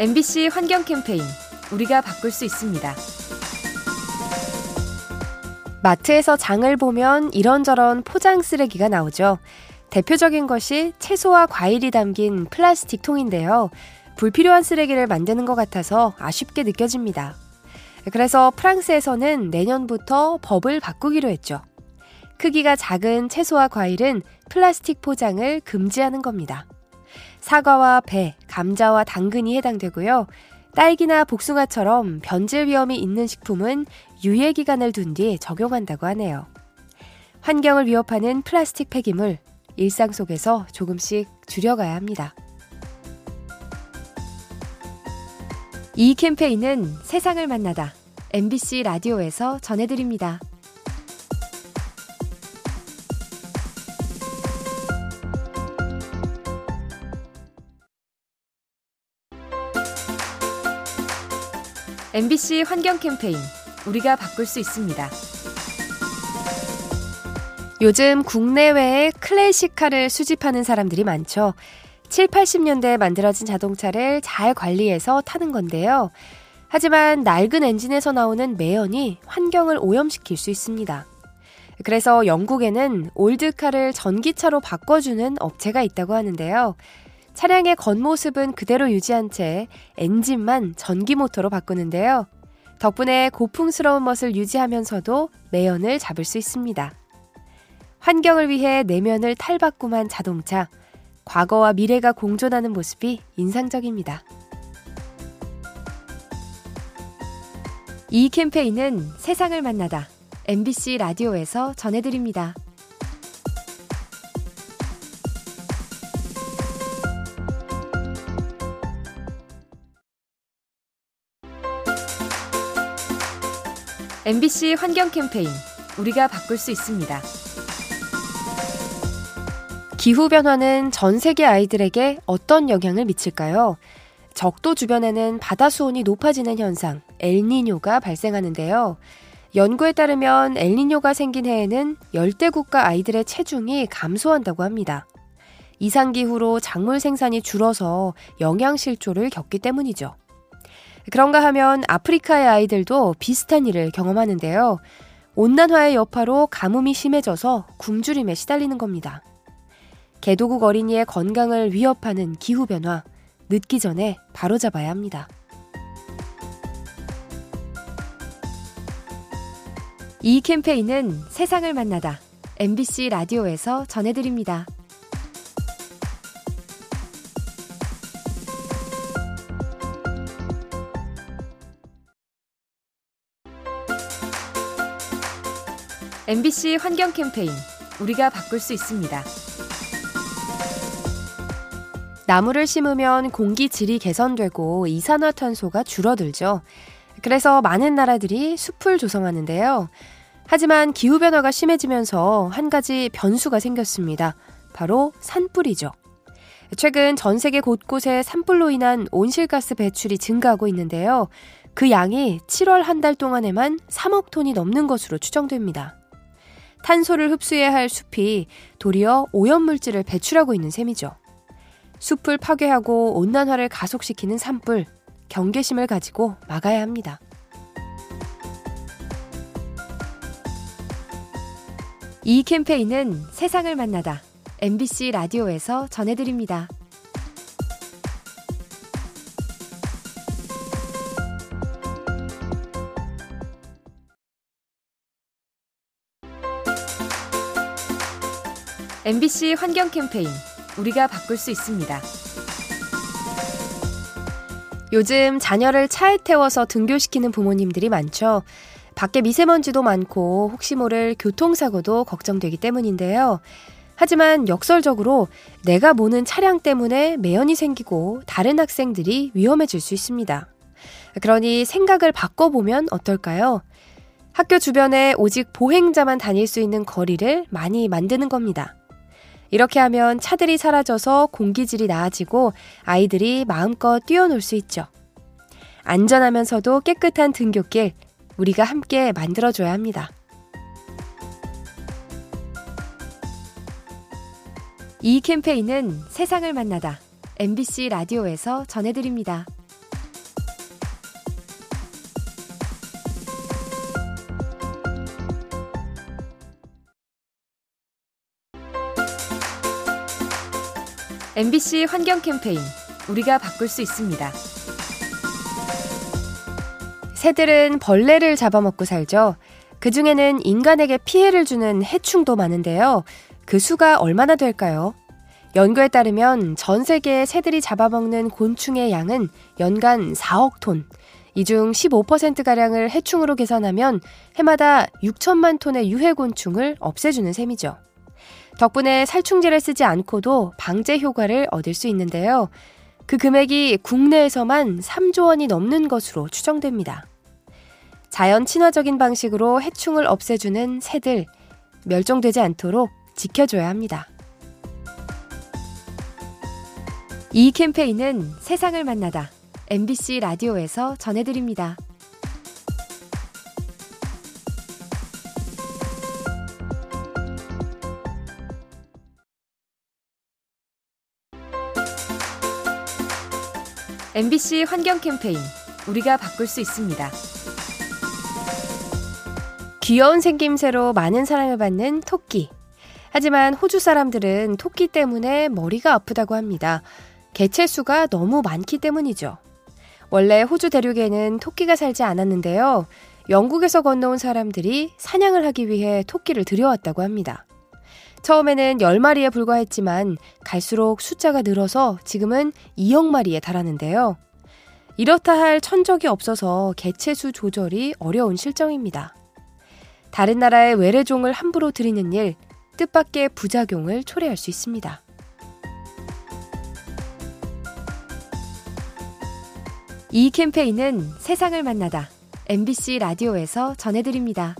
MBC 환경 캠페인 우리가 바꿀 수 있습니다. 마트에서 장을 보면 이런저런 포장 쓰레기가 나오죠. 대표적인 것이 채소와 과일이 담긴 플라스틱 통인데요. 불필요한 쓰레기를 만드는 것 같아서 아쉽게 느껴집니다. 그래서 프랑스에서는 내년부터 법을 바꾸기로 했죠. 크기가 작은 채소와 과일은 플라스틱 포장을 금지하는 겁니다. 사과와 배, 감자와 당근이 해당되고요. 딸기나 복숭아처럼 변질 위험이 있는 식품은 유예 기간을 둔 뒤 적용한다고 하네요. 환경을 위협하는 플라스틱 폐기물, 일상 속에서 조금씩 줄여가야 합니다. 이 캠페인은 세상을 만나다 MBC 라디오에서 전해드립니다. MBC 환경 캠페인 우리가 바꿀 수 있습니다. 요즘 국내외에 클래식카를 수집하는 사람들이 많죠. 7, 80년대에 만들어진 자동차를 잘 관리해서 타는 건데요. 하지만 낡은 엔진에서 나오는 매연이 환경을 오염시킬 수 있습니다. 그래서 영국에는 올드카를 전기차로 바꿔주는 업체가 있다고 하는데요. 차량의 겉모습은 그대로 유지한 채 엔진만 전기 모터로 바꾸는데요. 덕분에 고풍스러운 멋을 유지하면서도 매연을 잡을 수 있습니다. 환경을 위해 내면을 탈바꿈한 자동차. 과거와 미래가 공존하는 모습이 인상적입니다. 이 캠페인은 세상을 만나다 MBC 라디오에서 전해드립니다. MBC 환경 캠페인 우리가 바꿀 수 있습니다. 기후변화는 전 세계 아이들에게 어떤 영향을 미칠까요? 적도 주변에는 바다 수온이 높아지는 현상, 엘니뇨가 발생하는데요. 연구에 따르면 엘니뇨가 생긴 해에는 열대국가 아이들의 체중이 감소한다고 합니다. 이상기후로 작물 생산이 줄어서 영양실조를 겪기 때문이죠. 그런가 하면 아프리카의 아이들도 비슷한 일을 경험하는데요. 온난화의 여파로 가뭄이 심해져서 굶주림에 시달리는 겁니다. 개도국 어린이의 건강을 위협하는 기후변화, 늦기 전에 바로잡아야 합니다. 이 캠페인은 세상을 만나다 MBC 라디오에서 전해드립니다. MBC 환경 캠페인 우리가 바꿀 수 있습니다. 나무를 심으면 공기 질이 개선되고 이산화탄소가 줄어들죠. 그래서 많은 나라들이 숲을 조성하는데요. 하지만 기후변화가 심해지면서 한 가지 변수가 생겼습니다. 바로 산불이죠. 최근 전 세계 곳곳에 산불로 인한 온실가스 배출이 증가하고 있는데요. 그 양이 7월 한 달 동안에만 3억 톤이 넘는 것으로 추정됩니다. 탄소를 흡수해야 할 숲이 도리어 오염물질을 배출하고 있는 셈이죠. 숲을 파괴하고 온난화를 가속시키는 산불, 경계심을 가지고 막아야 합니다. 이 캠페인은 세상을 만나다 MBC 라디오에서 전해드립니다. MBC 환경 캠페인 우리가 바꿀 수 있습니다. 요즘 자녀를 차에 태워서 등교시키는 부모님들이 많죠. 밖에 미세먼지도 많고 혹시 모를 교통사고도 걱정되기 때문인데요. 하지만 역설적으로 내가 모는 차량 때문에 매연이 생기고 다른 학생들이 위험해질 수 있습니다. 그러니 생각을 바꿔보면 어떨까요? 학교 주변에 오직 보행자만 다닐 수 있는 거리를 많이 만드는 겁니다. 이렇게 하면 차들이 사라져서 공기질이 나아지고 아이들이 마음껏 뛰어놀 수 있죠. 안전하면서도 깨끗한 등굣길 우리가 함께 만들어줘야 합니다. 이 캠페인은 세상을 만나다 MBC 라디오에서 전해드립니다. MBC 환경 캠페인 우리가 바꿀 수 있습니다. 새들은 벌레를 잡아먹고 살죠. 그 중에는 인간에게 피해를 주는 해충도 많은데요. 그 수가 얼마나 될까요? 연구에 따르면 전 세계 새들이 잡아먹는 곤충의 양은 연간 4억 톤. 이 중 15%가량을 해충으로 계산하면 해마다 6천만 톤의 유해곤충을 없애주는 셈이죠. 덕분에 살충제를 쓰지 않고도 방제 효과를 얻을 수 있는데요. 그 금액이 국내에서만 3조 원이 넘는 것으로 추정됩니다. 자연 친화적인 방식으로 해충을 없애주는 새들, 멸종되지 않도록 지켜줘야 합니다. 이 캠페인은 세상을 만나다 MBC 라디오에서 전해드립니다. MBC 환경 캠페인 우리가 바꿀 수 있습니다. 귀여운 생김새로 많은 사랑을 받는 토끼. 하지만 호주 사람들은 토끼 때문에 머리가 아프다고 합니다. 개체 수가 너무 많기 때문이죠. 원래 호주 대륙에는 토끼가 살지 않았는데요. 영국에서 건너온 사람들이 사냥을 하기 위해 토끼를 들여왔다고 합니다. 처음에는 10마리에 불과했지만 갈수록 숫자가 늘어서 지금은 2억 마리에 달하는데요. 이렇다 할 천적이 없어서 개체수 조절이 어려운 실정입니다. 다른 나라의 외래종을 함부로 들이는 일, 뜻밖의 부작용을 초래할 수 있습니다. 이 캠페인은 세상을 만나다 MBC 라디오에서 전해드립니다.